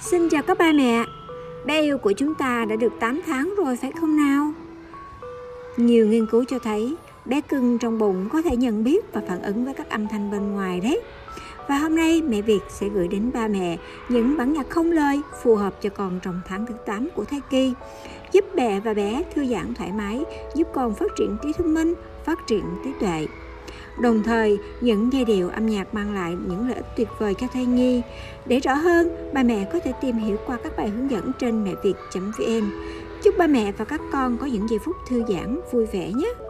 Xin chào các ba mẹ Bé yêu của chúng ta đã được 8 tháng rồi phải không nào? Nhiều nghiên cứu cho thấy bé cưng trong bụng có thể nhận biết và phản ứng với các âm thanh bên ngoài đấy. Và hôm nay mẹ Việt sẽ gửi đến ba mẹ những bản nhạc không lời phù hợp cho con trong tháng thứ 8 của thai kỳ, giúp mẹ và bé thư giãn thoải mái, giúp con phát triển trí thông minh, phát triển trí tuệ. Đồng thời, những giai điệu âm nhạc mang lại những lợi ích tuyệt vời cho thai nhi. Để rõ hơn, ba mẹ có thể tìm hiểu qua các bài hướng dẫn trên mẹviệt.vn. Chúc ba mẹ và các con có những giây phút thư giãn vui vẻ nhé.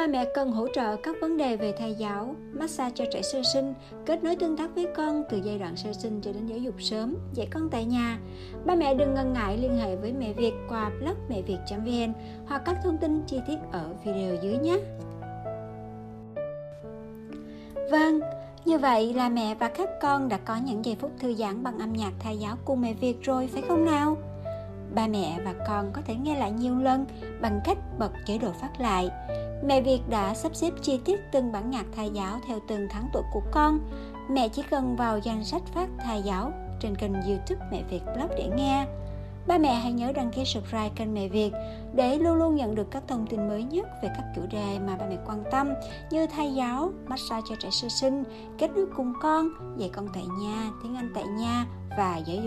ba mẹ cần hỗ trợ các vấn đề về thai giáo, massage cho trẻ sơ sinh, kết nối tương tác với con từ giai đoạn sơ sinh cho đến giáo dục sớm, dạy con tại nhà, ba mẹ đừng ngần ngại liên hệ với mẹ Việt qua blog mẹ việt.vn hoặc các thông tin chi tiết ở video dưới nhé. Vâng, như vậy là mẹ và các con đã có những giây phút thư giãn bằng âm nhạc thai giáo cùng mẹ Việt rồi phải không nào? Ba mẹ và con có thể nghe lại nhiều lần bằng cách bật chế độ phát lại. Mẹ Việt đã sắp xếp chi tiết từng bản nhạc thai giáo theo từng tháng tuổi của con. Mẹ chỉ cần vào danh sách phát thai giáo trên kênh youtube Mẹ Việt Blog để nghe. Ba mẹ hãy nhớ đăng ký subscribe kênh Mẹ Việt để luôn luôn nhận được các thông tin mới nhất về các chủ đề mà ba mẹ quan tâm như thai giáo, massage cho trẻ sơ sinh, kết nối cùng con, dạy con tại nhà, tiếng Anh tại nhà và giáo dục